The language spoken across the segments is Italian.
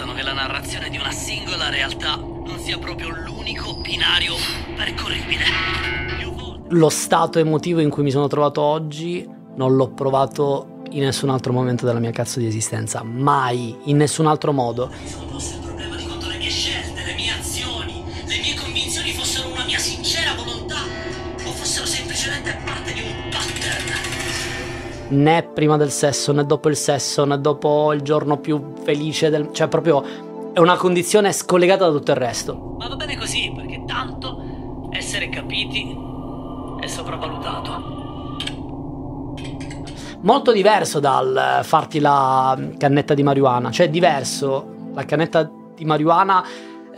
sospettano che la narrazione di una singola realtà non sia proprio l'unico binario percorribile. Lo stato emotivo in cui mi sono trovato oggi non l'ho provato in nessun altro momento della mia cazzo di esistenza. Mai, in nessun altro modo. Né prima del sesso, né dopo il sesso, né dopo il giorno più felice del... Cioè proprio è una condizione scollegata da tutto il resto. Ma va bene così, perché tanto essere capiti è sopravvalutato. Molto diverso dal farti la cannetta di marijuana. Cioè è diverso. La cannetta di marijuana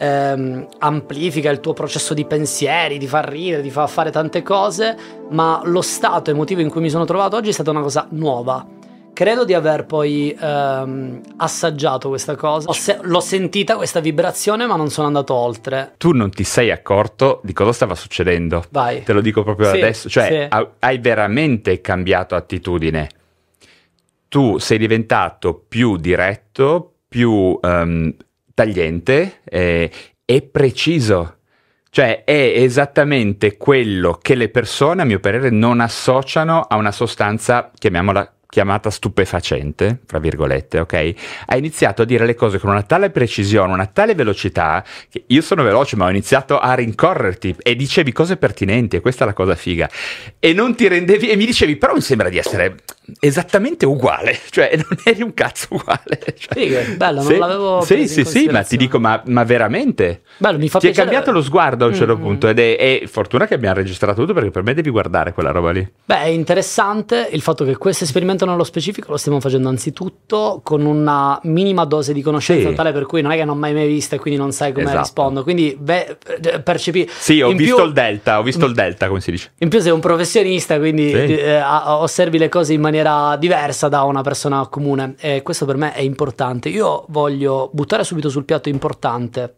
ehm, amplifica il tuo processo di pensieri, ti fa ridere, ti fa fare tante cose, ma lo stato emotivo in cui mi sono trovato oggi è stata una cosa nuova. Credo di aver poi ehm, assaggiato questa cosa. Se- l'ho sentita questa vibrazione, ma non sono andato oltre. Tu non ti sei accorto di cosa stava succedendo. Vai. Te lo dico proprio Sì, adesso, cioè sì. ha- hai veramente cambiato attitudine. Tu sei diventato più diretto, più ehm, tagliente eh, e preciso. Cioè è esattamente quello che le persone, a mio parere, non associano a una sostanza, chiamiamola chiamata stupefacente, fra virgolette, ok? Ha iniziato a dire le cose con una tale precisione, una tale velocità, che io sono veloce, ma ho iniziato a rincorrerti e dicevi cose pertinenti, e questa è la cosa figa. E non ti rendevi, e mi dicevi, però mi sembra di essere esattamente uguale, cioè non eri un cazzo uguale. Cioè, Figo, bello, non sì, l'avevo Sì, sì, sì, ma ti dico, ma, ma veramente? Bello, mi fa Ti è piacere- cambiato lo sguardo a un certo Mm. punto ed è, è fortuna che abbiamo registrato tutto perché per me devi guardare quella roba lì. Beh, è interessante il fatto che questo esperimento nello specifico lo stiamo facendo anzitutto con una minima dose di conoscenza, Sì. tale per cui non è che non mai mai vista e quindi non sai come Esatto. rispondo. Quindi beh, eh. Sì, ho in visto più- il delta, ho visto il delta, come si dice. In più sei un professionista, quindi Sì. eh, osservi le cose in maniera diversa da una persona comune e questo per me è importante. Io voglio buttare subito sul piatto importante.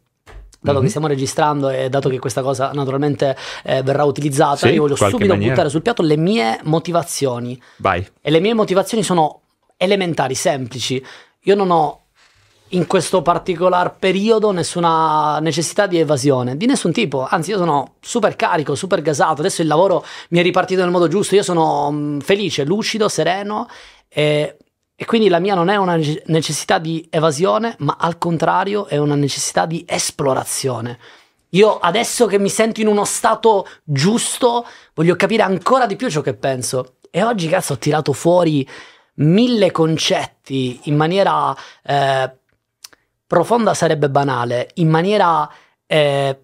Dato Mhm. che stiamo registrando e dato che questa cosa naturalmente eh, verrà utilizzata, Sì, io voglio subito maniera. buttare sul piatto le mie motivazioni. Vai. E le mie motivazioni sono elementari, semplici. Io non ho in questo particolar periodo nessuna necessità di evasione, di nessun tipo. Anzi, io sono super carico, super gasato. Adesso il lavoro mi è ripartito nel modo giusto. Io sono mm, felice, lucido, sereno. E, e quindi la mia non è una nece- necessità di evasione, ma al contrario è una necessità di esplorazione. Io adesso che mi sento in uno stato giusto, voglio capire ancora di più ciò che penso. E oggi, cazzo, ho tirato fuori mille concetti in maniera eh, profonda sarebbe banale, in maniera eh,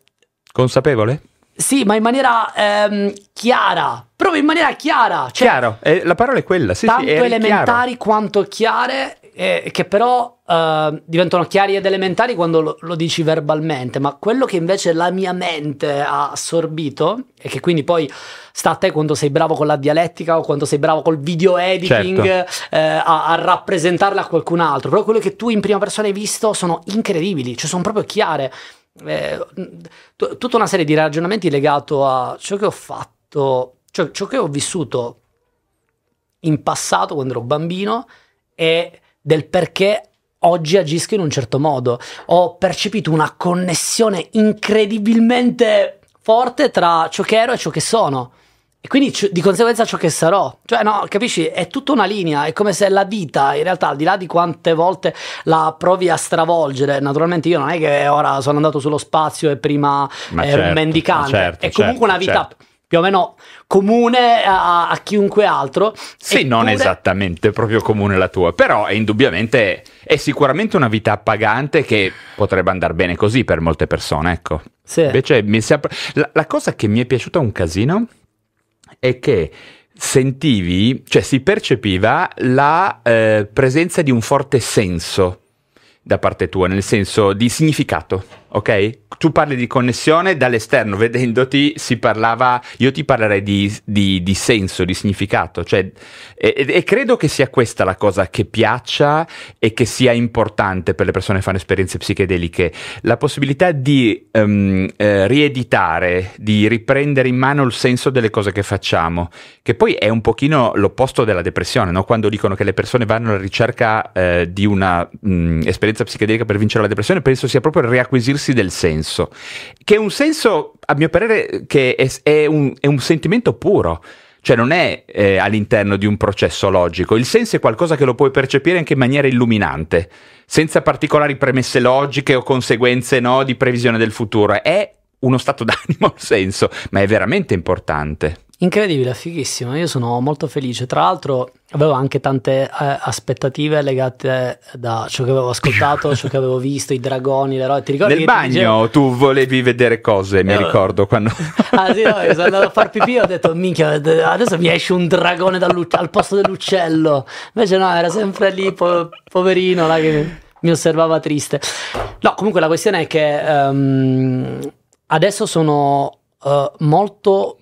Consapevole? Sì, ma in maniera ehm, chiara, proprio in maniera chiara, cioè chiaro, eh, la parola è quella, sì, tanto sì, elementari quanto chiare, eh, che però eh, diventano chiari ed elementari quando lo, lo dici verbalmente, ma quello che invece la mia mente ha assorbito, e che quindi poi sta a te quando sei bravo con la dialettica o quando sei bravo col video editing Certo. eh, a, a rappresentarla a qualcun altro, però quello che tu in prima persona hai visto sono incredibili, cioè sono proprio chiare. Eh, t- tutta una serie di ragionamenti legato a ciò che ho fatto, cioè ciò che ho vissuto in passato quando ero bambino e del perché oggi agisco in un certo modo. Ho percepito una connessione incredibilmente forte tra ciò che ero e ciò che sono. E quindi di conseguenza ciò che sarò. Cioè, no, capisci? È tutta una linea. È come se la vita, in realtà, al di là di quante volte la provi a stravolgere, naturalmente io non è che ora sono andato sullo spazio e prima Ma ero certo, mendicante. certo, è comunque certo, una vita certo. più o meno comune a, a chiunque altro. Sì, non Eppure- esattamente proprio comune la tua, però è indubbiamente, è sicuramente una vita appagante che potrebbe andare bene così per molte persone, ecco. Sì. Invece mi si app- la, la cosa che mi è piaciuta un casino è che sentivi, cioè si percepiva la eh, presenza di un forte senso da parte tua, nel senso di significato. Ok? Tu parli di connessione, dall'esterno vedendoti si parlava, io ti parlerei di, di, di senso, di significato, cioè, e, e, credo che sia questa la cosa che piaccia e che sia importante per le persone che fanno esperienze psichedeliche, la possibilità di um, eh, rieditare, di riprendere in mano il senso delle cose che facciamo, che poi è un pochino l'opposto della depressione, no? quando dicono che le persone vanno alla ricerca eh, di una esperienza psichedelica per vincere la depressione, penso sia proprio il riacquisirsi del senso, che è un senso, a mio parere, che è, è, un, è un, sentimento puro. Cioè non è eh, all'interno di un processo logico, il senso è qualcosa che lo puoi percepire anche in maniera illuminante, senza particolari premesse logiche o conseguenze no, di previsione del futuro, è uno stato d'animo il senso, ma è veramente importante. Incredibile, fighissimo. Io sono molto felice. Tra l'altro, avevo anche tante eh, aspettative legate da ciò che avevo ascoltato, ciò che avevo visto, i dragoni, le robe. Ti ricordi? Nel bagno dicevo... tu volevi vedere cose, mi eh, ricordo quando. ah, sì, no, sono andato a far pipì. Ho detto, minchia, adesso mi esce un dragone al posto dell'uccello. Invece, no, era sempre lì, po- poverino, là, che mi osservava triste. No, comunque la questione è che um, adesso sono uh, molto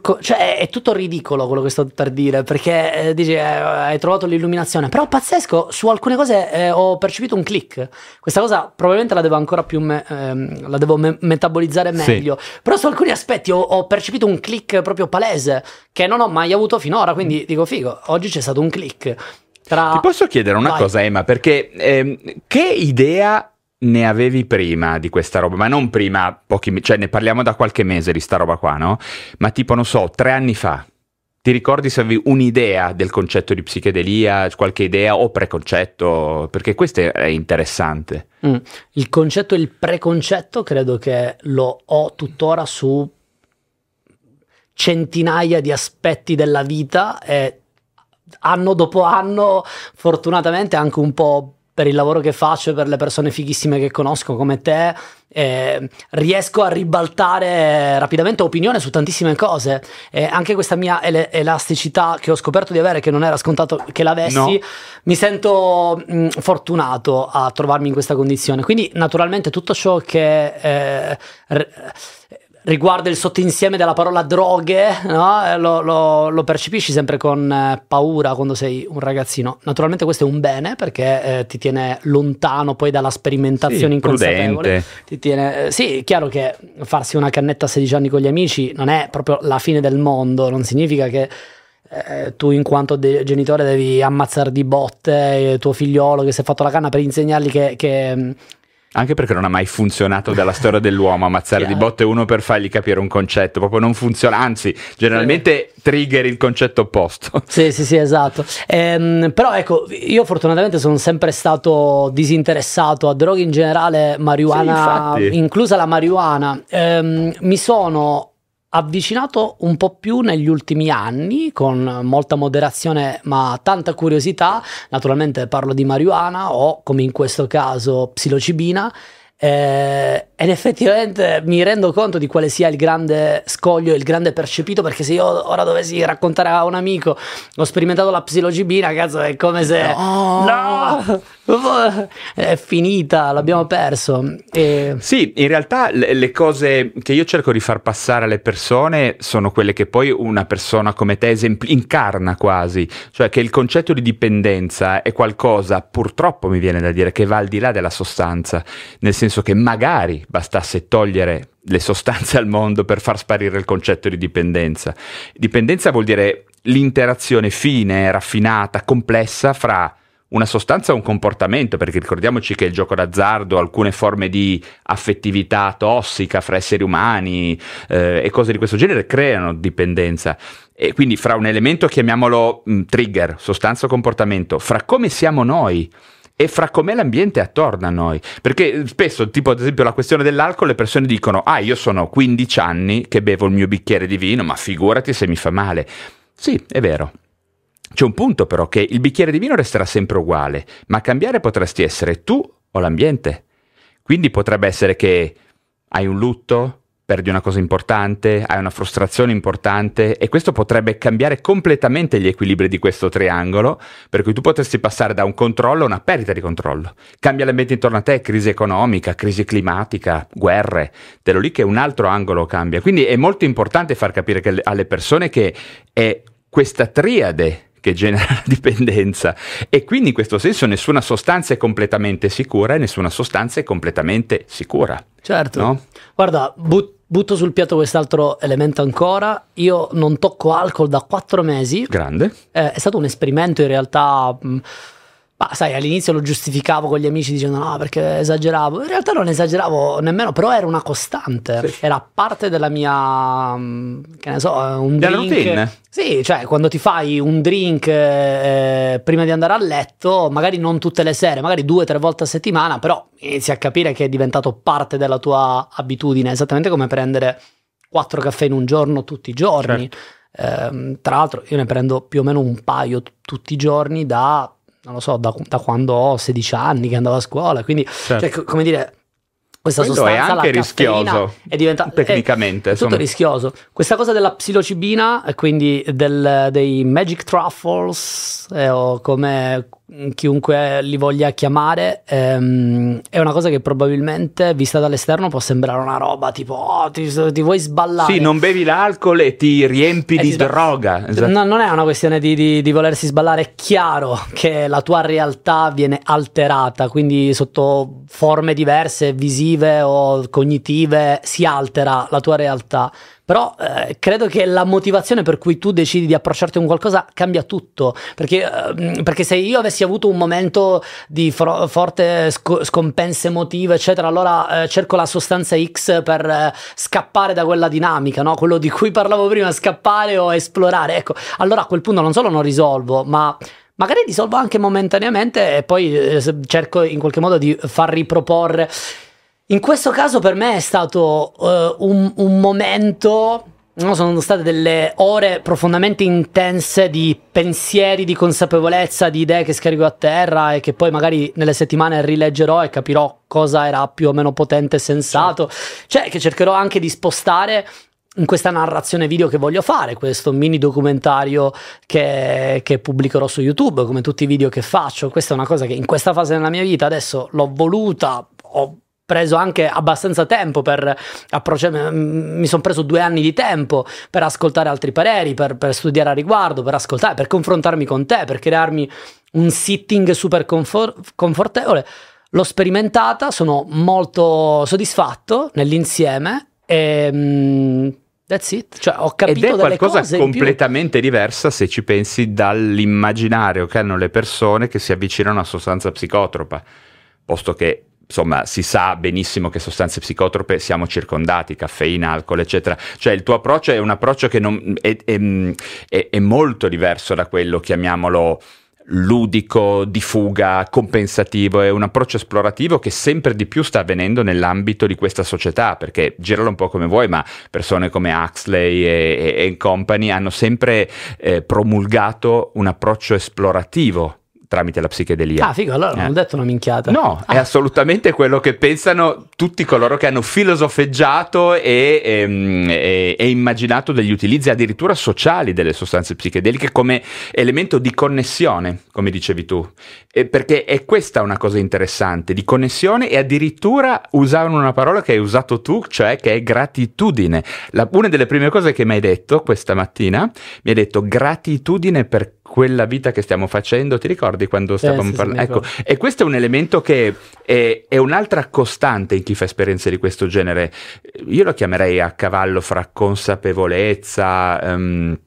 co- cioè è, tutto ridicolo quello che sto per dire perché eh, dici eh, hai trovato l'illuminazione. Però pazzesco su alcune cose eh, ho percepito un click. Questa cosa probabilmente la devo ancora più me- ehm, la devo me- metabolizzare meglio. Sì. però su alcuni aspetti ho, ho, percepito un click proprio palese che non ho mai avuto finora quindi dico figo oggi c'è stato un click. Tra... ti posso chiedere una Vai. cosa Emma? Perché ehm, che idea ne avevi prima di questa roba, ma non prima, pochi, cioè ne parliamo da qualche mese di sta roba qua, no? Ma tipo, non so, tre anni fa. Ti ricordi se avevi un'idea del concetto di psichedelia, qualche idea o preconcetto? Perché questo è interessante. Mm. Il concetto e il preconcetto credo che lo ho tuttora su centinaia di aspetti della vita e anno dopo anno, fortunatamente anche un po' per il lavoro che faccio e per le persone fighissime che conosco come te, eh, riesco a ribaltare rapidamente opinione su tantissime cose. E anche questa mia el- elasticità che ho scoperto di avere, che non era scontato che l'avessi, no. mi sento mh, fortunato a trovarmi in questa condizione. Quindi, naturalmente, tutto ciò che. Eh, r- riguarda il sottoinsieme della parola droghe, no? Eh, lo, lo, lo, percepisci sempre con eh, paura quando sei un ragazzino. Naturalmente questo è un bene perché eh, ti tiene lontano poi dalla sperimentazione sì, inconsapevole. Ti tiene, eh, sì, è chiaro che farsi una cannetta a 16 anni con gli amici non è proprio la fine del mondo, non significa che eh, tu in quanto de- genitore devi ammazzare di botte tuo figliolo che si è fatto la canna per insegnargli che, che anche perché non ha mai funzionato dalla storia dell'uomo ammazzare di botte uno per fargli capire un concetto, proprio non funziona, anzi, generalmente sì. trigger il concetto opposto. Sì, sì, sì, esatto. Ehm, però ecco, io fortunatamente sono sempre stato disinteressato a droghe in generale, marijuana, sì, inclusa la marijuana. Ehm, mi sono avvicinato un po' più negli ultimi anni con molta moderazione ma tanta curiosità. Naturalmente parlo di marijuana o come in questo caso psilocibina eh, ed effettivamente mi rendo conto di quale sia il grande scoglio, il grande percepito, perché se io ora dovessi raccontare a un amico ho sperimentato la psilogibina, cazzo, è come se... No! no! È finita, l'abbiamo perso. E... Sì, in realtà le, le cose che io cerco di far passare alle persone sono quelle che poi una persona come te esempl- incarna quasi, cioè che il concetto di dipendenza è qualcosa, purtroppo mi viene da dire, che va al di là della sostanza, nel senso che magari bastasse togliere le sostanze al mondo per far sparire il concetto di dipendenza. Dipendenza vuol dire l'interazione fine, raffinata, complessa fra una sostanza o un comportamento, perché ricordiamoci che il gioco d'azzardo, alcune forme di affettività tossica fra esseri umani eh, e cose di questo genere creano dipendenza. E quindi fra un elemento, chiamiamolo mh, trigger, sostanza o comportamento, fra come siamo noi e fra com'è l'ambiente attorno a noi. Perché spesso, tipo ad esempio la questione dell'alcol, le persone dicono, ah io sono 15 anni che bevo il mio bicchiere di vino, ma figurati se mi fa male. Sì, è vero. C'è un punto però che il bicchiere di vino resterà sempre uguale, ma cambiare potresti essere tu o l'ambiente. Quindi potrebbe essere che hai un lutto, perdi una cosa importante, hai una frustrazione importante e questo potrebbe cambiare completamente gli equilibri di questo triangolo, per cui tu potresti passare da un controllo a una perdita di controllo. Cambia l'ambiente intorno a te, crisi economica, crisi climatica, guerre, te lo lì che un altro angolo cambia. Quindi è molto importante far capire alle persone che è questa triade che genera la dipendenza e quindi in questo senso nessuna sostanza è completamente sicura e nessuna sostanza è completamente sicura. Certo. No? Guarda, but- butto sul piatto quest'altro elemento ancora. Io non tocco alcol da quattro mesi. Grande. Eh, è stato un esperimento in realtà... Mh, ma sai, all'inizio lo giustificavo con gli amici dicendo no perché esageravo. In realtà non esageravo nemmeno, però era una costante. Sì. Era parte della mia, mm, che ne so, eh, un della drink. routine. Sì, cioè quando ti fai un drink eh, prima di andare a letto, magari non tutte le sere, magari due o tre volte a settimana, però inizi a capire che è diventato parte della tua abitudine, esattamente come prendere quattro caffè in un giorno tutti i giorni. Certo. Eh, tra l'altro io ne prendo più o meno un paio t- tutti i giorni da non lo so, da, da, quando ho 16 anni che andavo a scuola, quindi, certo. cioè, come dire, questa Quello sostanza è anche rischioso è diventata tecnicamente è tutto rischioso questa cosa della psilocibina quindi del, dei magic truffles eh, o come chiunque li voglia chiamare ehm, è una cosa che probabilmente vista dall'esterno può sembrare una roba tipo oh, ti, ti vuoi sballare sì non bevi l'alcol e ti riempi Eh, di sba- droga esatto. No, non è una questione di, di- di volersi sballare, è chiaro che la tua realtà viene alterata, quindi sotto forme diverse, visive o cognitive, si altera la tua realtà. Però eh, credo che la motivazione per cui tu decidi di approcciarti a un qualcosa cambia tutto. Perché, ehm, perché se io avessi avuto un momento di fro- forte sco- scompensa emotiva, eccetera, allora eh, cerco la sostanza X per eh, scappare da quella dinamica, no? quello di cui parlavo prima, scappare o esplorare. Ecco, allora a quel punto non solo non risolvo, ma magari risolvo anche momentaneamente e poi eh, cerco in qualche modo di far riproporre. In questo caso per me è stato eh, un, un momento, no, sono state delle ore profondamente intense di pensieri, di consapevolezza, di idee che scarico a terra e che poi magari nelle settimane rileggerò e capirò cosa era più o meno potente e sensato. Cioè che cercherò anche di spostare in questa narrazione video che voglio fare, questo mini documentario che, che pubblicherò su YouTube, come tutti i video che faccio. Questa è una cosa che in questa fase della mia vita adesso l'ho voluta, ho preso anche abbastanza tempo per approcciare, mi sono preso due anni di tempo per ascoltare altri pareri, per, per studiare a riguardo, per ascoltare, per confrontarmi con te, per crearmi un sitting super confor- confortevole. L'ho sperimentata, sono molto soddisfatto nell'insieme e mm, that's it. Cioè, ho capito Ed è qualcosa completamente diversa se ci pensi dall'immaginario che hanno le persone che si avvicinano a sostanza psicotropa, posto che insomma si sa benissimo che sostanze psicotrope siamo circondati, caffeina, alcol, eccetera. Cioè il tuo approccio è un approccio che non- è, è- è- molto diverso da quello, chiamiamolo ludico, di fuga, compensativo, è un approccio esplorativo che sempre di più sta avvenendo nell'ambito di questa società, perché giralo un po' come vuoi, ma persone come Huxley e, e- e company hanno sempre eh, promulgato un approccio esplorativo tramite la psichedelia. Ah, figo, allora non Eh. ho detto una minchiata. No, è Ah. assolutamente quello che pensano tutti coloro che hanno filosofeggiato e, ehm, e- e immaginato degli utilizzi addirittura sociali delle sostanze psichedeliche come elemento di connessione, come dicevi tu. E perché è questa una cosa interessante, di connessione e addirittura usavano una parola che hai usato tu, cioè che è gratitudine. La- una delle prime cose che mi hai detto questa mattina, mi hai detto gratitudine per quella vita che stiamo facendo, ti ricordi quando Sì, stavamo sì, sì, parlando? mi ecco, e questo è un elemento che è, è un'altra costante in chi fa esperienze di questo genere. Io lo chiamerei a cavallo fra consapevolezza, ehm,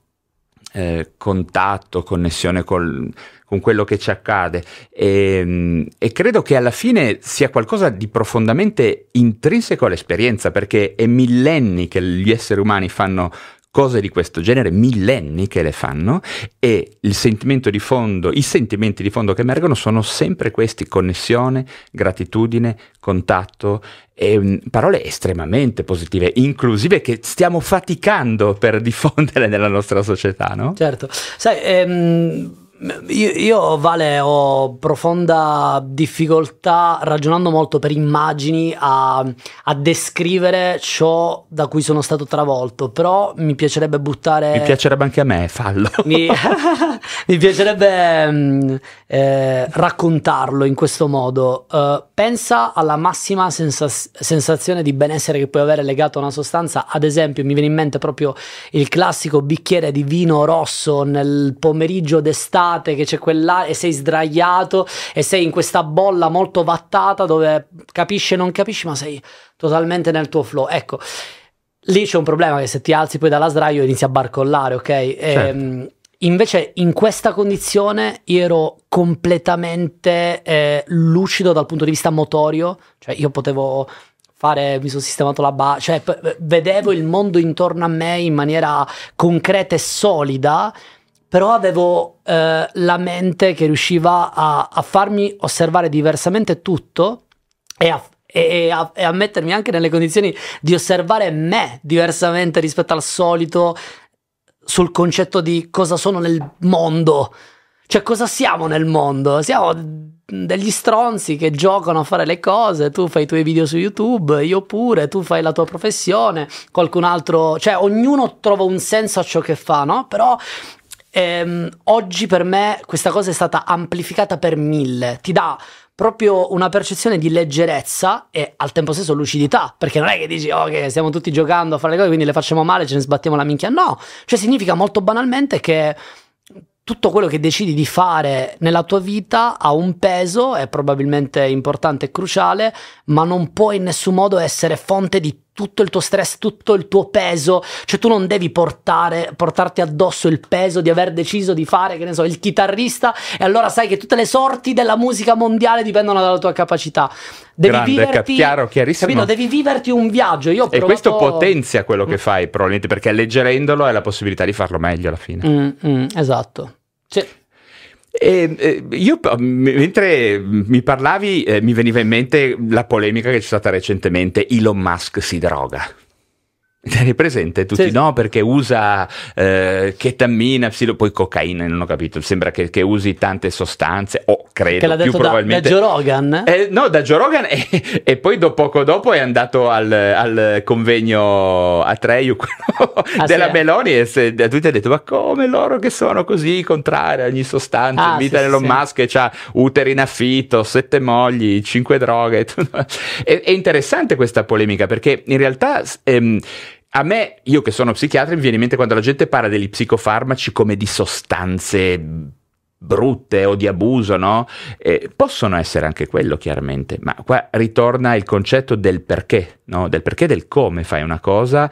eh, contatto, connessione col- con quello che ci accade. E, e credo che alla fine sia qualcosa di profondamente intrinseco all'esperienza, perché è millenni che gli esseri umani fanno cose di questo genere, millenni che le fanno, e il sentimento di fondo, i sentimenti di fondo che emergono sono sempre questi: connessione, gratitudine, contatto, e mm, parole estremamente positive, inclusive che stiamo faticando per diffondere nella nostra società, no? Certo, sai, ehm, Io, io, Vale, ho profonda difficoltà ragionando molto per immagini a, a, descrivere ciò da cui sono stato travolto, però mi piacerebbe buttare... Mi piacerebbe anche a me, fallo. Mi, mi piacerebbe mh, eh, raccontarlo in questo modo. Uh, pensa alla massima sensa- sensazione di benessere che puoi avere legato a una sostanza, ad esempio mi viene in mente proprio il classico bicchiere di vino rosso nel pomeriggio d'estate estate che c'è quella e sei sdraiato e sei in questa bolla molto vattata dove capisci e non capisci ma sei totalmente nel tuo flow. Ecco, lì c'è un problema che se ti alzi poi dalla sdraio inizi a barcollare, ok? Certo. E, ehm, invece in questa condizione io ero completamente eh, lucido dal punto di vista motorio, cioè io potevo fare, mi sono sistemato la base, cioè p- vedevo il mondo intorno a me in maniera concreta e solida però avevo eh, la mente che riusciva a, a, farmi osservare diversamente tutto e a, e, a, e a mettermi anche nelle condizioni di osservare me diversamente rispetto al solito sul concetto di cosa sono nel mondo. Cioè, cosa siamo nel mondo? Siamo degli stronzi che giocano a fare le cose, tu fai i tuoi video su YouTube, io pure, tu fai la tua professione, qualcun altro, cioè ognuno trova un senso a ciò che fa, no? Però ehm, oggi per me questa cosa è stata amplificata per mille, ti dà proprio una percezione di leggerezza e al tempo stesso lucidità, perché non è che dici oh, stiamo tutti giocando a fare le cose quindi le facciamo male, ce ne sbattiamo la minchia, no, cioè significa molto banalmente che tutto quello che decidi di fare nella tua vita ha un peso, è probabilmente importante e cruciale, ma non può in nessun modo essere fonte di tutto il tuo stress, tutto il tuo peso, cioè tu non devi portare, portarti addosso il peso di aver deciso di fare, che ne so, il chitarrista e allora sai che tutte le sorti della musica mondiale dipendono dalla tua capacità. Devi Grande, viverti, chiaro, chiarissimo. Capito? Devi viverti un viaggio. Io provato... E questo potenzia quello che mm. fai, probabilmente, perché alleggerendolo hai la possibilità di farlo meglio alla fine. Mm, mm, esatto. Sì. E, eh, io mentre mi parlavi eh, mi veniva in mente la polemica che c'è stata recentemente Elon Musk si droga Tieni presente tutti, sì. no? Perché usa eh, ketamina, psilo, poi cocaina, non ho capito. Sembra che, che usi tante sostanze, o oh, credo. Che l'ha detto più da, probabilmente... da Joe Rogan? Eh, no, da Joe Rogan e, e poi do, poco dopo è andato al, al convegno a Treiu ah, della sì, eh. Meloni e se, a tutti ha detto ma come loro che sono così contrari a ogni sostanza, ah, vita sì, Elon sì. Musk che ha uteri in affitto, sette mogli, cinque droghe. è, è interessante questa polemica perché in realtà... Ehm, a me, io che sono psichiatra, mi viene in mente quando la gente parla degli psicofarmaci come di sostanze brutte o di abuso, no? Eh, possono essere anche quello, chiaramente, ma qua ritorna il concetto del perché, no? Del perché del come fai una cosa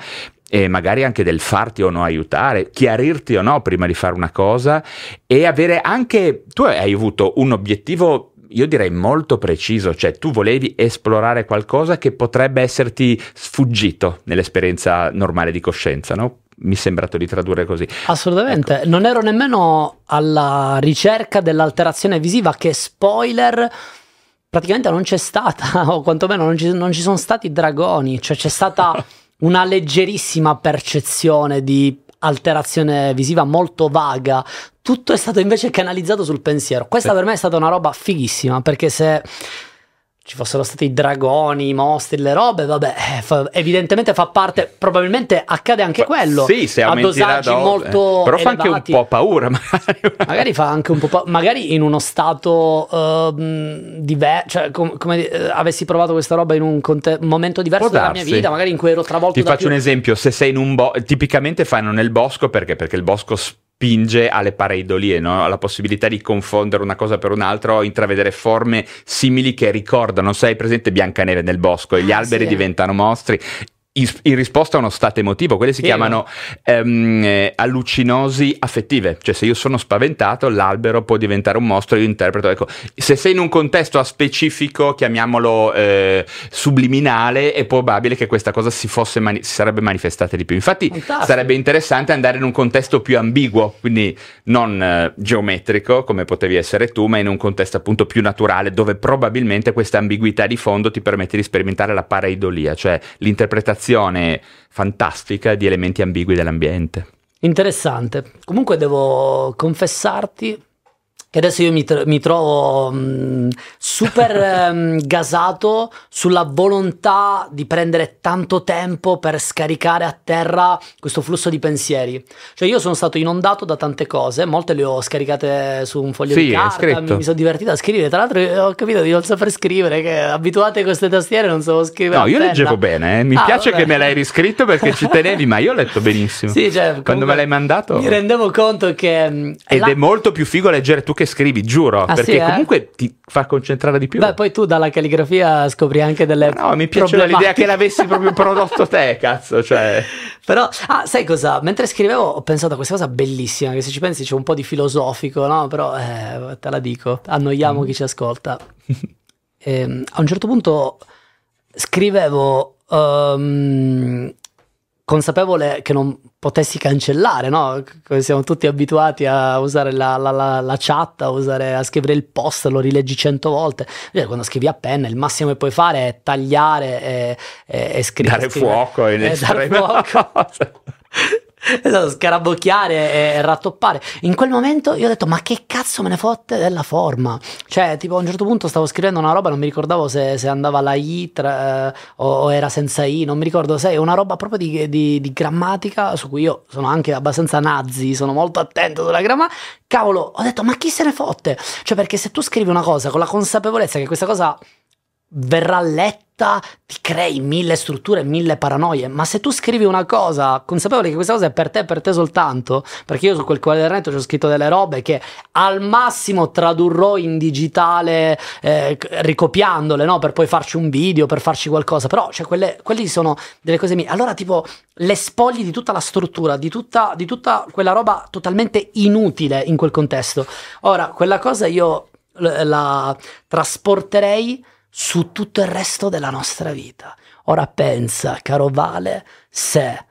e magari anche del farti o no aiutare, chiarirti o no prima di fare una cosa e avere anche, tu hai avuto un obiettivo io direi molto preciso, cioè tu volevi esplorare qualcosa che potrebbe esserti sfuggito nell'esperienza normale di coscienza, no? Mi è sembrato di tradurre così. Assolutamente, ecco. non ero nemmeno alla ricerca dell'alterazione visiva che spoiler praticamente non c'è stata, o quantomeno non ci, non ci sono stati dragoni, cioè c'è stata una leggerissima percezione di alterazione visiva molto vaga, tutto è stato invece canalizzato sul pensiero. Questa sì. per me è stata una roba fighissima, perché se ci fossero stati i dragoni, i mostri, le robe, vabbè, eh, fa, evidentemente fa parte, probabilmente accade anche quello. Sì, se a dosaggi dose, molto eh, Però elevati. fa anche un po' paura, magari. magari fa anche un po' paura, magari in uno stato uh, diverso, cioè com- come uh, avessi provato questa roba in un conte- momento diverso della mia vita, magari in cui ero travolto Ti faccio più... un esempio, se sei in un bosco, tipicamente fanno nel bosco perché? Perché il bosco spinge alle pareidolie, no? alla possibilità di confondere una cosa per un'altra o intravedere forme simili che ricordano, sai presente Biancaneve nel bosco e gli ah, alberi sì. diventano mostri in risposta a uno stato emotivo, quelle si sì, chiamano ehm, eh, allucinosi affettive, cioè se io sono spaventato l'albero può diventare un mostro, io interpreto, ecco, se sei in un contesto specifico, chiamiamolo eh, subliminale, è probabile che questa cosa si, mani- si sarebbe manifestata di più. Infatti Fantastico. sarebbe interessante andare in un contesto più ambiguo, quindi non eh, geometrico come potevi essere tu, ma in un contesto appunto più naturale, dove probabilmente questa ambiguità di fondo ti permette di sperimentare la pareidolia, cioè l'interpretazione fantastica di elementi ambigui dell'ambiente. Interessante. Comunque devo confessarti che adesso io mi, tro- mi trovo mh, super um, gasato sulla volontà di prendere tanto tempo per scaricare a terra questo flusso di pensieri. Cioè io sono stato inondato da tante cose, molte le ho scaricate su un foglio Sì, di carta, mi, mi sono divertito a scrivere, tra l'altro ho capito di non saper scrivere, che abituate a queste tastiere non so scrivere. No, io penna. leggevo bene, eh. mi Ah, piace vabbè. che me l'hai riscritto perché ci tenevi, ma io ho letto benissimo. Sì, cioè, Quando me l'hai mandato... Mi rendevo conto che... mh, Ed la- è molto più figo leggere tu che scrivi, giuro, Ah, perché sì, eh? comunque ti fa concentrare di più. Beh, poi tu dalla calligrafia scopri anche delle No, mi piaceva l'idea che l'avessi proprio prodotto te, cazzo, cioè... Però, ah, sai cosa? Mentre scrivevo ho pensato a questa cosa bellissima, che se ci pensi c'è un po' di filosofico, no? Però, eh, te la dico, annoiamo chi ci ascolta. Ehm, a un certo punto scrivevo ehm, consapevole che non potessi cancellare, no? Come siamo tutti abituati a usare la, la- la- la chat, a, usare, a scrivere il post, lo rileggi cento volte. Quando scrivi a penna, il massimo che puoi fare è tagliare e, e, e scrivere. Dare scrivere. fuoco in Eh, dare fuoco. Esatto, scarabocchiare e rattoppare. In quel momento io ho detto: Ma che cazzo me ne fotte della forma? Cioè, tipo, a un certo punto stavo scrivendo una roba, non mi ricordavo se, se andava la I tra- eh, o, o era senza I, non mi ricordo. Sai, una roba proprio di, di- di grammatica su cui io sono anche abbastanza nazi, sono molto attento sulla grammatica. Cavolo, ho detto: Ma chi se ne fotte? Cioè, perché se tu scrivi una cosa con la consapevolezza che questa cosa verrà letta, ti crei mille strutture, mille paranoie, ma se tu scrivi una cosa consapevole che questa cosa è per te per te soltanto, perché io su quel quadernetto ci ho scritto delle robe che al massimo tradurrò in digitale eh, ricopiandole, no? per poi farci un video, per farci qualcosa, però cioè, quelle, quelli sono delle cose mie. Allora tipo le spogli di tutta la struttura, di tutta, di tutta quella roba totalmente inutile in quel contesto. Ora, quella cosa io la trasporterei su tutto il resto della nostra vita. Ora pensa, caro Vale, se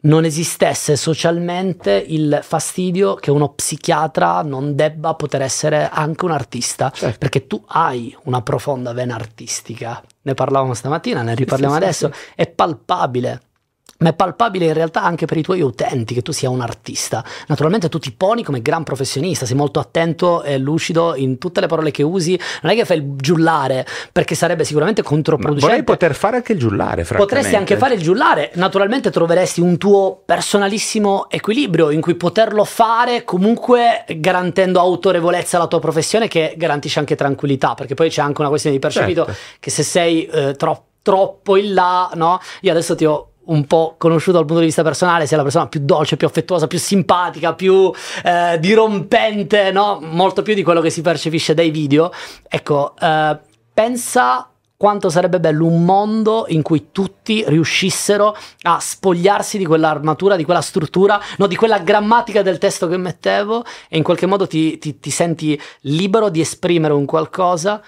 non esistesse socialmente il fastidio che uno psichiatra non debba poter essere anche un artista, Certo. perché tu hai una profonda vena artistica. Ne parlavamo stamattina, ne riparliamo sì, sì, adesso, è palpabile. Ma è palpabile in realtà anche per i tuoi utenti che tu sia un artista. Naturalmente tu ti poni come gran professionista, sei molto attento e lucido in tutte le parole che usi. Non è che fai il giullare, perché sarebbe sicuramente Ma controproducente. vorrei poter fare anche il giullare, francamente. Potresti anche fare il giullare, naturalmente troveresti un tuo personalissimo equilibrio in cui poterlo fare comunque garantendo autorevolezza alla tua professione che garantisce anche tranquillità, perché poi c'è anche una questione di percepito Certo. che se sei eh, tro- troppo in là, no? Io adesso ti ho un po' conosciuto dal punto di vista personale, sei la persona più dolce, più affettuosa, più simpatica, più eh, dirompente, no? Molto più di quello che si percepisce dai video. Ecco, eh, pensa quanto sarebbe bello un mondo in cui tutti riuscissero a spogliarsi di quell'armatura, di quella struttura, no, di quella grammatica del testo che mettevo e in qualche modo ti, ti- ti senti libero di esprimere un qualcosa.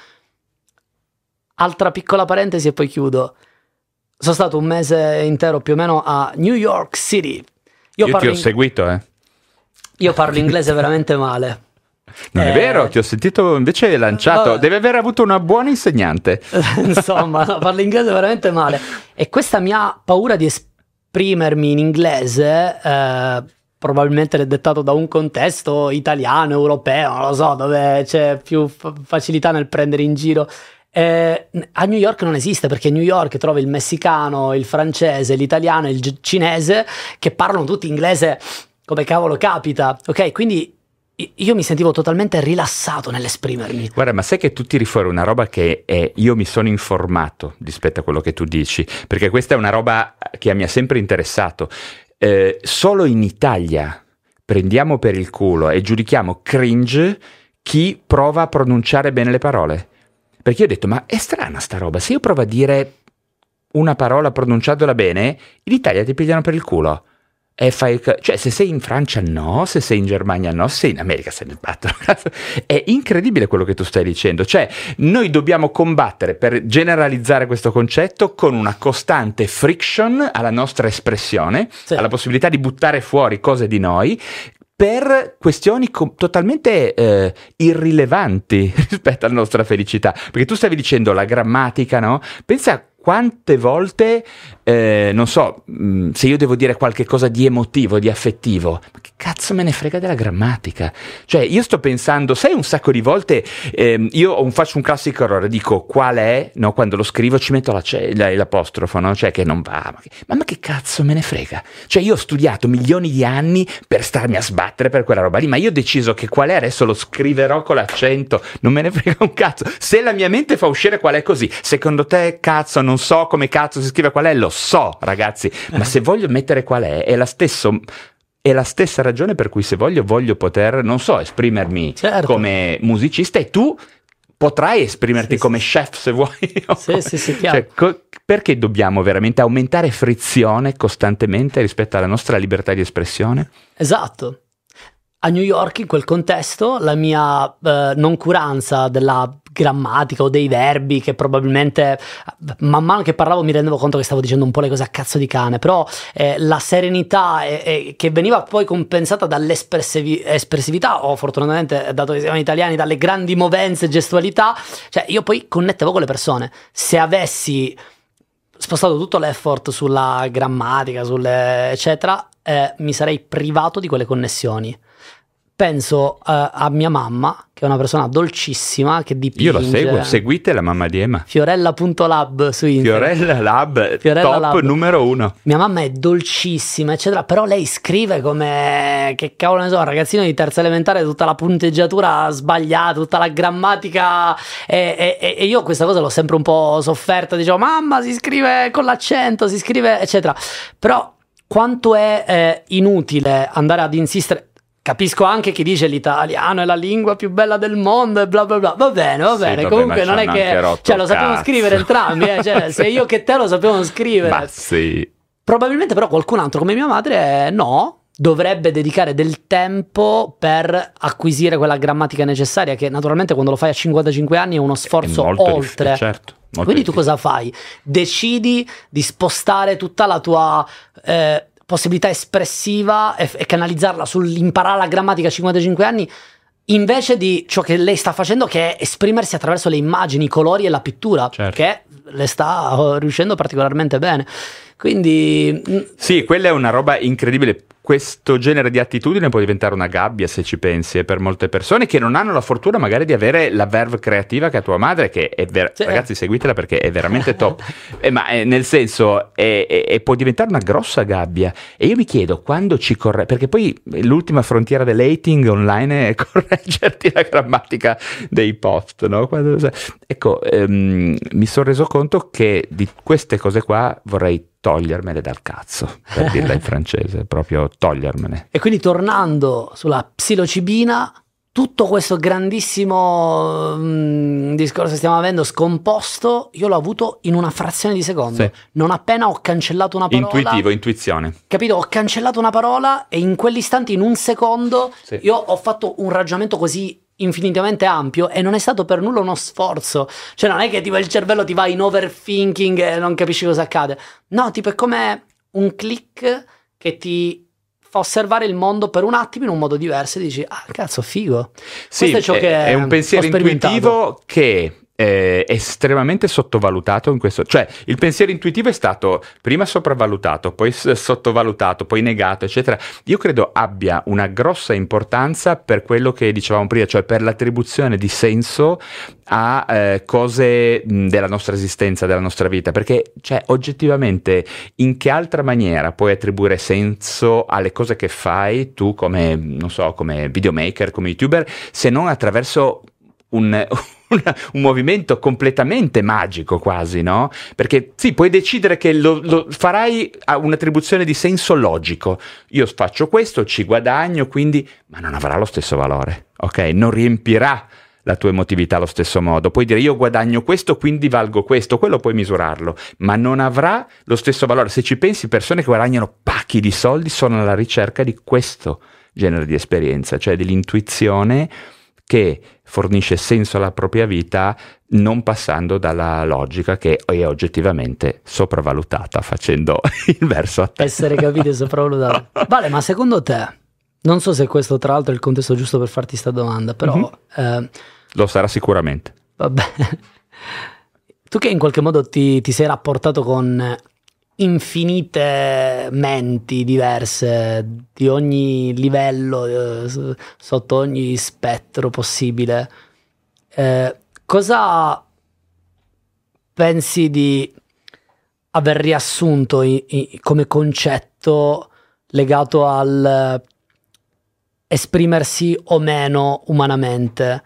Altra piccola parentesi e poi chiudo. Sono stato un mese intero più o meno a New York City. Io, Io, ti ho in- seguito, eh. io parlo inglese veramente male. Non è Eh, vero, ti ho sentito invece lanciato. vabbè. Deve aver avuto una buona insegnante. Insomma, parlo inglese veramente male. E questa mia paura di esprimermi in inglese, eh, probabilmente è dettato da un contesto italiano, europeo, non lo so, dove c'è più fa- facilità nel prendere in giro. Eh, a New York non esiste perché a New York trovi il messicano, il francese, l'italiano e il cinese che parlano tutti inglese come cavolo capita, ok? Quindi io mi sentivo totalmente rilassato nell'esprimermi. Guarda, ma sai che tu tiri fuori una roba che è, io mi sono informato rispetto a quello che tu dici, perché questa è una roba che mi ha sempre interessato. Eh, solo in Italia prendiamo per il culo e giudichiamo cringe chi prova a pronunciare bene le parole. Perché io ho detto, ma è strana sta roba, se io provo a dire una parola pronunciandola bene, in Italia ti pigliano per il culo. E fai, cioè, se sei in Francia no, se sei in Germania no, se sei in America se ne battono. È incredibile quello che tu stai dicendo. Cioè, noi dobbiamo combattere per generalizzare questo concetto con una costante friction alla nostra espressione, Sì. alla possibilità di buttare fuori cose di noi per questioni com- totalmente eh, irrilevanti rispetto alla nostra felicità. Perché tu stavi dicendo la grammatica, no? Pensa quante volte, eh, non so, mh, se io devo dire qualche cosa di emotivo, di affettivo, ma che cazzo me ne frega della grammatica? Cioè, io sto pensando, sai, un sacco di volte ehm, io faccio un classico errore, dico qual è, no? Quando lo scrivo ci metto la ce- la- l'apostrofo, no? Cioè che non va, ma che, ma, ma che cazzo me ne frega? Cioè, io ho studiato milioni di anni per starmi a sbattere per quella roba lì, ma io ho deciso che qual è, adesso lo scriverò con l'accento, non me ne frega un cazzo. Se la mia mente fa uscire qual è così, secondo te, cazzo, non so come cazzo si scrive qual è, lo ragazzi, ma se voglio mettere qual è, è la stessa... È la stessa ragione per cui se voglio, voglio poter, non so, esprimermi Certo. come musicista e tu potrai esprimerti Sì, come chef se vuoi. Sì, sì, sì, chiaro. Cioè, co- perché dobbiamo veramente aumentare frizione costantemente rispetto alla nostra libertà di espressione? Esatto. A New York, in quel contesto, la mia eh, noncuranza della grammatica o dei verbi, che probabilmente man mano che parlavo mi rendevo conto che stavo dicendo un po' le cose a cazzo di cane, però eh, la serenità eh, eh, che veniva poi compensata dall'espressività, o fortunatamente, dato che siamo italiani, dalle grandi movenze e gestualità, cioè io poi connettevo con le persone. Se avessi spostato tutto l'effort sulla grammatica, sulle eccetera, eh, mi sarei privato di quelle connessioni. Penso eh, a mia mamma, che è una persona dolcissima, che dipinge. Io lo seguo, seguite la mamma di Emma. Fiorella.lab su Instagram. Fiorella Lab, Fiorella top Lab. numero uno. Mia mamma è dolcissima, eccetera, però lei scrive come, che cavolo ne so, un ragazzino di terza elementare, tutta la punteggiatura sbagliata, tutta la grammatica, e, e- e io questa cosa l'ho sempre un po' sofferta, dicevo, mamma si scrive con l'accento, si scrive, eccetera, però quanto è eh, inutile andare ad insistere... Capisco anche chi dice l'italiano è la lingua più bella del mondo e bla bla bla. Va bene, va Sì, bene. vabbè, Comunque non è che. Cioè, lo sappiamo cazzo. scrivere entrambi. eh, Cioè, se io che te lo sappiamo scrivere. Ma sì. Probabilmente però qualcun altro come mia madre eh, no, dovrebbe dedicare del tempo per acquisire quella grammatica necessaria che naturalmente quando lo fai a 55 anni è uno sforzo È oltre. eh, certo, Quindi tu difficile. cosa fai? Decidi di spostare tutta la tua eh, possibilità espressiva e, e canalizzarla sull'imparare la grammatica a 55 anni invece di ciò che lei sta facendo che è esprimersi attraverso le immagini, i colori e la pittura Certo. che le sta eh, riuscendo particolarmente bene. Quindi mm, Sì, quella è una roba incredibile. Questo genere di attitudine può diventare una gabbia se ci pensi, e per molte persone che non hanno la fortuna magari di avere la verve creativa che ha tua madre, che è ver- Sì. ragazzi seguitela perché è veramente top. Eh, ma eh, nel senso, è- può diventare una grossa gabbia. E io mi chiedo quando ci corre, perché poi l'ultima frontiera dell'hating online è correggerti la grammatica dei post, no? Quando- ecco, ehm, mi sono reso conto che di queste cose qua vorrei togliermele dal cazzo, per dirla in francese, proprio togliermene. E quindi tornando sulla psilocibina, tutto questo grandissimo mm, discorso che stiamo avendo scomposto, io l'ho avuto in una frazione di secondo. Sì. Non appena ho cancellato una parola, Intuitivo, intuizione. capito? Ho cancellato una parola e in quell'istante, in un secondo, Sì. io ho fatto un ragionamento così infinitamente ampio e non è stato per nulla uno sforzo. Cioè non è che tipo il cervello ti va in overthinking e non capisci cosa accade. No, tipo è come un click che ti fa osservare il mondo per un attimo in un modo diverso e dici "Ah, cazzo, figo". Sì, Questo è ciò che è un pensiero intuitivo che è estremamente sottovalutato in questo. Cioè, il pensiero intuitivo è stato prima sopravvalutato, poi sottovalutato, poi negato, eccetera. Io credo abbia una grossa importanza per quello che dicevamo prima, cioè per l'attribuzione di senso a eh, cose della nostra esistenza, della nostra vita, perché cioè, oggettivamente in che altra maniera puoi attribuire senso alle cose che fai tu come, non so, come videomaker, come youtuber, se non attraverso un, una- un movimento completamente magico quasi, no? Perché sì, puoi decidere che lo, lo farai a un'attribuzione di senso logico. Io faccio questo, ci guadagno, quindi, ma non avrà lo stesso valore, ok? Non riempirà la tua emotività allo stesso modo. Puoi dire io guadagno questo, quindi valgo questo, quello puoi misurarlo, ma non avrà lo stesso valore. Se ci pensi, persone che guadagnano pacchi di soldi sono alla ricerca di questo genere di esperienza, cioè dell'intuizione che fornisce senso alla propria vita non passando dalla logica che è oggettivamente sopravvalutata facendo il verso a te. essere capite e sopravvalutate. Vale, ma secondo te non so se questo tra l'altro è il contesto giusto per farti sta domanda, però Mhm. eh, Lo sarà sicuramente. Vabbè. tu che in qualche modo ti, ti sei rapportato con infinite menti diverse di ogni livello, eh, sotto ogni spettro possibile, eh, cosa pensi di aver riassunto i, i, come concetto legato al esprimersi o meno umanamente?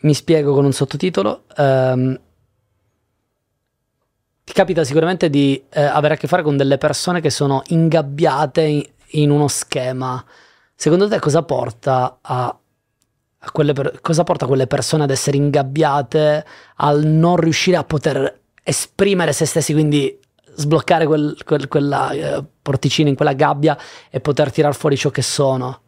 Mi spiego con un sottotitolo. Um, ti capita sicuramente di eh, avere a che fare con delle persone che sono ingabbiate in, in uno schema. Secondo te cosa porta a, a quelle per, cosa porta quelle persone ad essere ingabbiate, al non riuscire a poter esprimere se stessi, quindi sbloccare quel, quel, quella eh, porticina in quella gabbia e poter tirar fuori ciò che sono?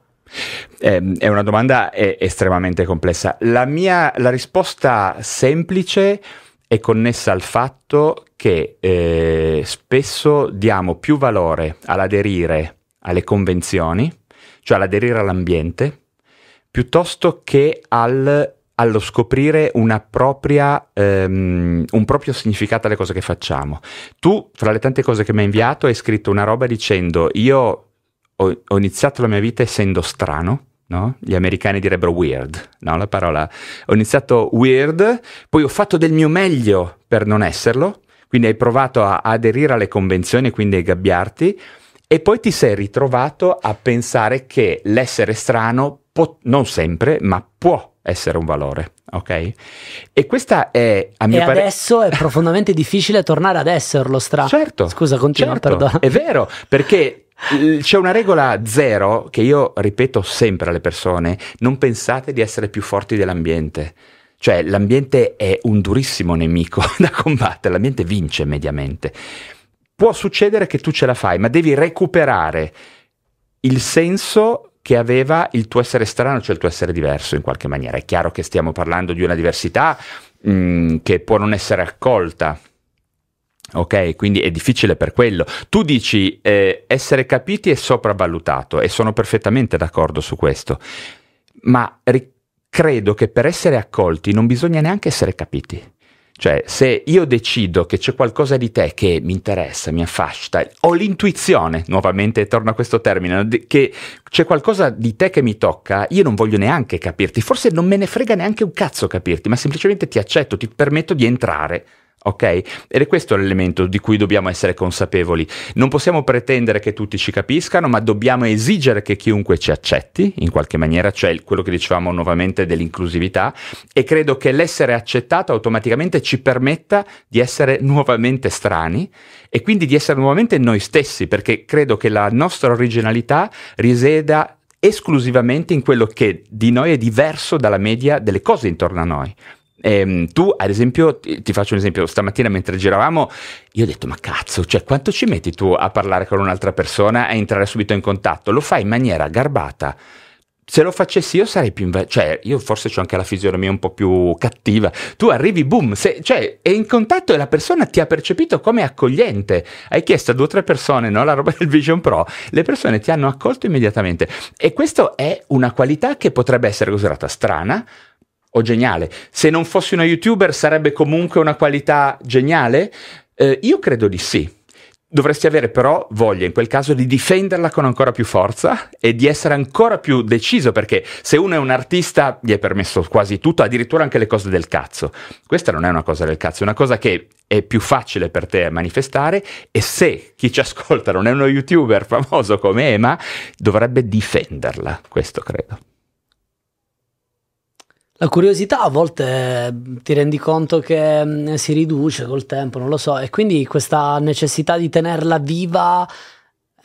Eh, è una domanda è estremamente complessa. La mia la risposta semplice è connessa al fatto che eh, spesso diamo più valore all'aderire alle convenzioni, cioè all'aderire all'ambiente, piuttosto che al, allo scoprire propria, um, un proprio significato alle cose che facciamo. Tu, fra le tante cose che mi hai inviato, hai scritto una roba dicendo io ho, ho iniziato la mia vita essendo strano, No? Gli americani direbbero weird, no? La parola. Ho iniziato weird, poi ho fatto del mio meglio per non esserlo, quindi hai provato a, aderire alle convenzioni, quindi a gabbiarti, e poi ti sei ritrovato a pensare che l'essere strano, po- non sempre, ma può essere un valore, ok? E questa è a mio parere... E adesso è profondamente difficile tornare ad esserlo strano. Certo. Scusa, continua, certo, perdono. È vero, perché c'è una regola zero che io ripeto sempre alle persone, non pensate di essere più forti dell'ambiente. Cioè l'ambiente è un durissimo nemico da combattere, l'ambiente vince mediamente. Può succedere che tu ce la fai, ma devi recuperare il senso che aveva il tuo essere strano, cioè il tuo essere diverso in qualche maniera. È chiaro che stiamo parlando di una diversità mh, che può non essere accolta. Ok, quindi è difficile per quello. Tu dici eh, essere capiti è sopravvalutato e sono perfettamente d'accordo su questo, ma ri- credo che per essere accolti non bisogna neanche essere capiti. Cioè, se io decido che c'è qualcosa di te che mi interessa, mi affascina, ho l'intuizione, nuovamente torno a questo termine, che c'è qualcosa di te che mi tocca, io non voglio neanche capirti, forse non me ne frega neanche un cazzo capirti, ma semplicemente ti accetto, ti permetto di entrare Ok? Ed è questo l'elemento di cui dobbiamo essere consapevoli. Non possiamo pretendere che tutti ci capiscano, ma dobbiamo esigere che chiunque ci accetti, in qualche maniera, cioè quello che dicevamo nuovamente dell'inclusività, e credo che l'essere accettato automaticamente ci permetta di essere nuovamente strani e quindi di essere nuovamente noi stessi, perché credo che la nostra originalità risieda esclusivamente in quello che di noi è diverso dalla media delle cose intorno a noi. Ehm, tu, ad esempio, ti, ti, faccio un esempio, stamattina mentre giravamo, io ho detto, ma cazzo, cioè quanto ci metti tu a parlare con un'altra persona e entrare subito in contatto? Lo fai in maniera garbata. Se lo facessi io sarei più inve- cioè io forse ho anche la fisionomia un po' più cattiva. Tu arrivi, boom, se, cioè è in contatto e la persona ti ha percepito come accogliente. Hai chiesto a due o tre persone, no, la roba del Vision Pro, le persone ti hanno accolto immediatamente. E questa è una qualità che potrebbe essere considerata strana, o geniale. Se non fossi una youtuber sarebbe comunque una qualità geniale? Eh, io credo di sì. Dovresti avere però voglia in quel caso di difenderla con ancora più forza e di essere ancora più deciso perché se uno è un artista gli è permesso quasi tutto, addirittura anche le cose del cazzo. Questa non è una cosa del cazzo, è una cosa che è più facile per te manifestare e se chi ci ascolta non è uno youtuber famoso come Ema dovrebbe difenderla, questo credo. La curiosità a volte eh, ti rendi conto che mm, si riduce col tempo, non lo so, e quindi questa necessità di tenerla viva,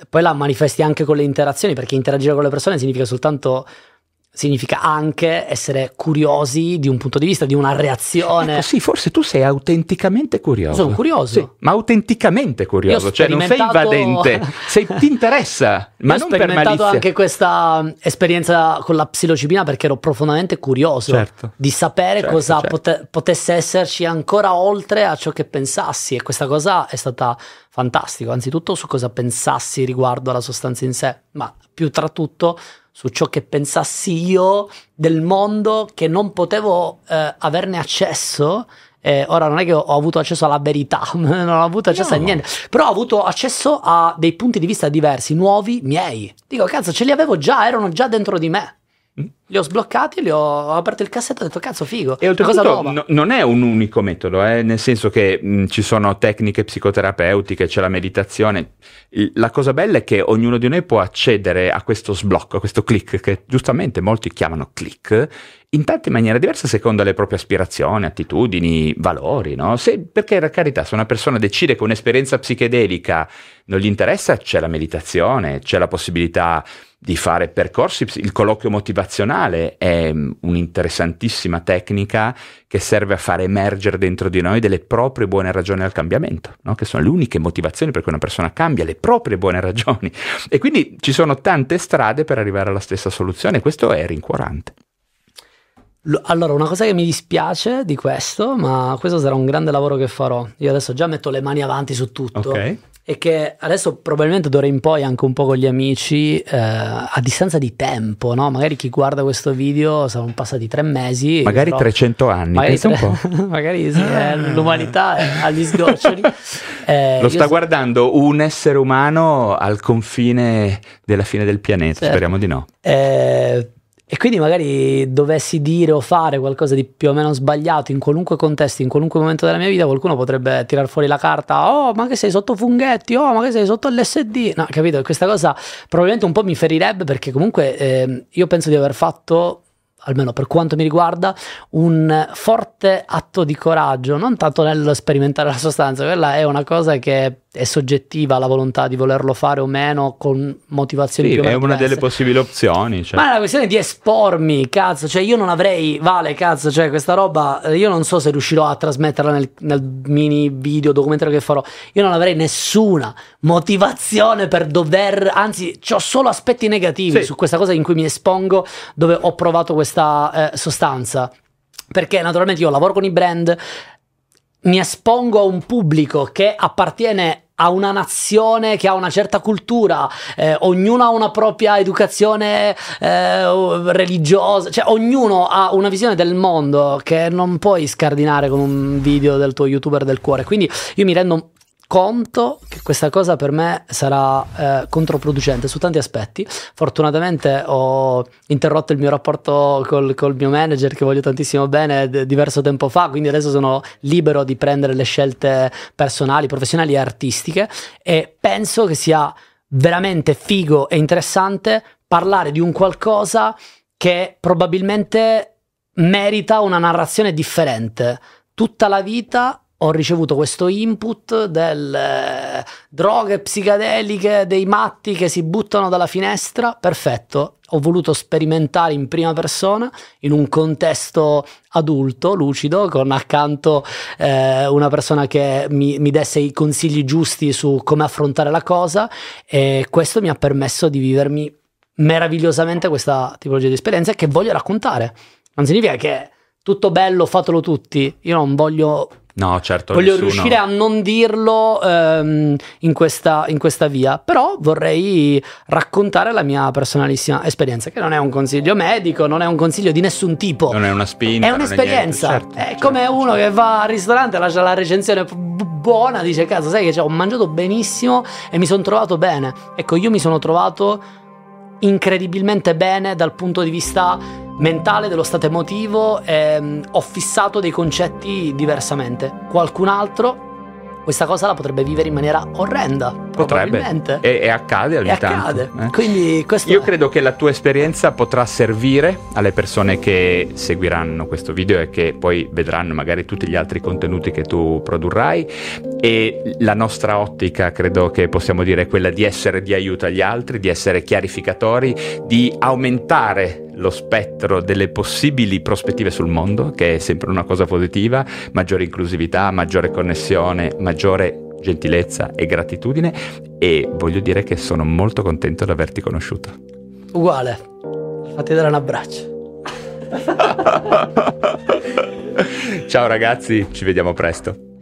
poi la manifesti anche con le interazioni, perché interagire con le persone significa soltanto significa anche essere curiosi di un punto di vista, di una reazione. Ecco, sì, forse tu sei autenticamente curioso. Sono curioso. Sì, ma autenticamente curioso, cioè non sei invadente, sei, ti interessa, ma. Ho sperimentato anche questa esperienza con la psilocibina perché ero profondamente curioso certo. di sapere certo, cosa certo. Pote- potesse esserci ancora oltre a ciò che pensassi e questa cosa è stata fantastica, anzitutto su cosa pensassi riguardo alla sostanza in sé, ma più tra tutto su ciò che pensassi io del mondo che non potevo eh, averne accesso Eh, ora non è che ho, ho avuto accesso alla verità, non ho avuto accesso No. a niente, però ho avuto accesso a dei punti di vista diversi, nuovi, miei. Dico, cazzo, ce li avevo già, erano già dentro di me. Li ho sbloccati, li ho, ho aperto il cassetto e ho detto, cazzo, figo. E oltretutto no- non è un unico metodo, eh, nel senso che mh, ci sono tecniche psicoterapeutiche, c'è la meditazione. La cosa bella è che ognuno di noi può accedere a questo sblocco, a questo click, che giustamente molti chiamano click, in tante maniere diverse secondo le proprie aspirazioni, attitudini, valori, no? Se, perché per carità, se una persona decide che un'esperienza psichedelica non gli interessa, c'è la meditazione, c'è la possibilità di fare percorsi, il colloquio motivazionale è mm, un'interessantissima tecnica che serve a fare emergere dentro di noi delle proprie buone ragioni al cambiamento, no? che sono le uniche motivazioni per cui una persona cambia, le proprie buone ragioni. E quindi ci sono tante strade per arrivare alla stessa soluzione, questo è rincuorante. Lo- Allora, una cosa che mi dispiace di questo, ma questo sarà un grande lavoro che farò. Io adesso già metto le mani avanti su tutto. Ok? E che adesso probabilmente d'ora in poi anche un po' con gli amici, eh, a distanza di tempo, no? Magari chi guarda questo video saranno passati tre mesi. Magari però- 300 anni, magari, pensa un tre- po'. magari sì, eh, l'umanità è agli sgoccioli. Eh, Lo sta so- guardando un essere umano al confine della fine del pianeta, Certo. speriamo di no. Eh, e quindi magari dovessi dire o fare qualcosa di più o meno sbagliato in qualunque contesto, in qualunque momento della mia vita, qualcuno potrebbe tirar fuori la carta, oh ma che sei sotto funghetti, oh ma che sei sotto l'SD, no capito, questa cosa probabilmente un po' mi ferirebbe perché comunque ehm, io penso di aver fatto almeno per quanto mi riguarda, un forte atto di coraggio, non tanto nello sperimentare la sostanza, quella è una cosa che è soggettiva, la volontà di volerlo fare o meno, con motivazioni Sì, più o è meno una delle diverse. possibili opzioni. cioè. Ma è una questione di espormi, cazzo, cioè io non avrei, vale, cazzo, cioè questa roba, eh, io non so se riuscirò a trasmetterla nel, nel mini video documentario che farò, io non avrei nessuna motivazione per dover, anzi, ho solo aspetti negativi Sì. su questa cosa in cui mi espongo, dove ho provato questa eh, sostanza. Perché naturalmente io lavoro con i brand, mi espongo a un pubblico che appartiene a una nazione che ha una certa cultura, eh, ognuno ha una propria educazione eh, religiosa, cioè ognuno ha una visione del mondo che non puoi scardinare con un video del tuo youtuber del cuore. Quindi io mi rendo conto che questa cosa per me sarà eh, controproducente su tanti aspetti. Fortunatamente ho interrotto il mio rapporto col, col mio manager che voglio tantissimo bene d- diverso tempo fa, quindi adesso sono libero di prendere le scelte personali, professionali e artistiche e penso che sia veramente figo e interessante parlare di un qualcosa che probabilmente merita una narrazione differente. Tutta la vita ho ricevuto questo input delle droghe psichedeliche, dei matti che si buttano dalla finestra. Perfetto, ho voluto sperimentare in prima persona, in un contesto adulto, lucido, con accanto eh, una persona che mi, mi desse i consigli giusti su come affrontare la cosa e questo mi ha permesso di vivermi meravigliosamente questa tipologia di esperienza che voglio raccontare. Non significa che tutto bello, fatelo tutti. Io non voglio No, certo. Voglio nessuno- riuscire a non dirlo ehm, in, questa, in questa via, però vorrei raccontare la mia personalissima esperienza, che non è un consiglio medico, non è un consiglio di nessun tipo. Non è una spinta. È un'esperienza, niente, certo, è certo. come uno che va al ristorante, lascia la recensione bu- buona, dice cazzo sai che cioè, ho mangiato benissimo e mi sono trovato bene. Ecco, io mi sono trovato incredibilmente bene dal punto di vista mentale, dello stato emotivo, ehm, ho fissato dei concetti diversamente. Qualcun altro questa cosa la potrebbe vivere in maniera orrenda, Potrebbe. probabilmente. E, e accade ogni E tanto. accade. eh. Quindi questo Io è- credo che la tua esperienza potrà servire alle persone che seguiranno questo video e che poi vedranno magari tutti gli altri contenuti che tu produrrai e la nostra ottica credo che possiamo dire è quella di essere di aiuto agli altri, di essere chiarificatori, di aumentare lo spettro delle possibili prospettive sul mondo, che è sempre una cosa positiva, maggiore inclusività, maggiore connessione, maggiore gentilezza e gratitudine e voglio dire che sono molto contento di averti conosciuto. uguale. Fatti dare un abbraccio. Ciao ragazzi, ci vediamo presto.